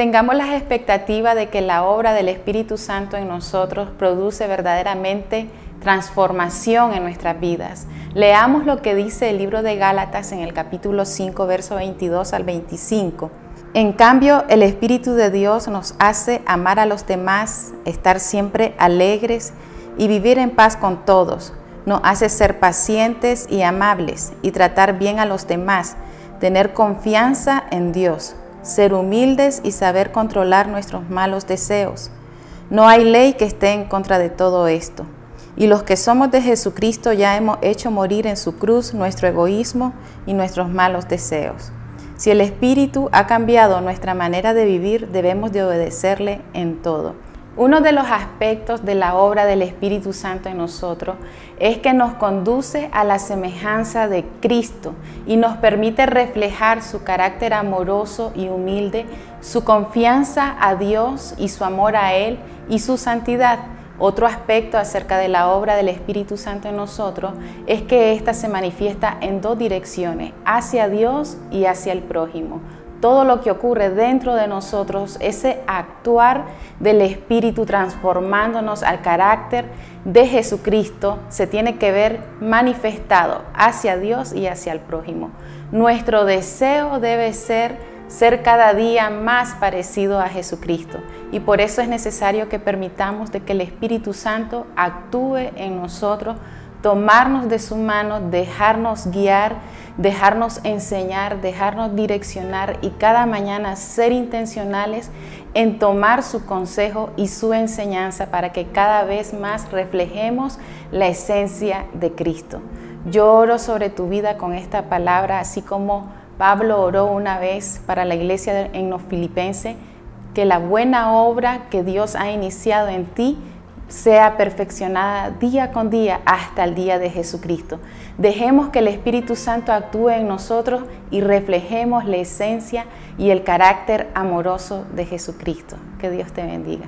tengamos las expectativas de que la obra del Espíritu Santo en nosotros produce verdaderamente transformación en nuestras vidas. Leamos lo que dice el libro de Gálatas en el capítulo 5, verso 22 al 25. En cambio, el Espíritu de Dios nos hace amar a los demás, estar siempre alegres y vivir en paz con todos. Nos hace ser pacientes y amables y tratar bien a los demás, tener confianza en Dios, ser humildes y saber controlar nuestros malos deseos. No hay ley que esté en contra de todo esto. Y los que somos de Jesucristo ya hemos hecho morir en su cruz nuestro egoísmo y nuestros malos deseos. Si el Espíritu ha cambiado nuestra manera de vivir, debemos de obedecerle en todo. Uno de los aspectos de la obra del Espíritu Santo en nosotros es que nos conduce a la semejanza de Cristo y nos permite reflejar su carácter amoroso y humilde, su confianza a Dios y su amor a Él y su santidad. Otro aspecto acerca de la obra del Espíritu Santo en nosotros es que ésta se manifiesta en dos direcciones, hacia Dios y hacia el prójimo. Todo lo que ocurre dentro de nosotros, ese actuar del Espíritu transformándonos al carácter de Jesucristo, se tiene que ver manifestado hacia Dios y hacia el prójimo. Nuestro deseo debe ser ser cada día más parecido a Jesucristo. Y por eso es necesario que permitamos de que el Espíritu Santo actúe en nosotros, tomarnos de su mano, dejarnos guiar, dejarnos enseñar, dejarnos direccionar y cada mañana ser intencionales en tomar su consejo y su enseñanza para que cada vez más reflejemos la esencia de Cristo. Yo oro sobre tu vida con esta palabra, así como Pablo oró una vez para la iglesia en los filipenses que la buena obra que Dios ha iniciado en ti sea perfeccionada día con día hasta el día de Jesucristo. Dejemos que el Espíritu Santo actúe en nosotros y reflejemos la esencia y el carácter amoroso de Jesucristo. Que Dios te bendiga.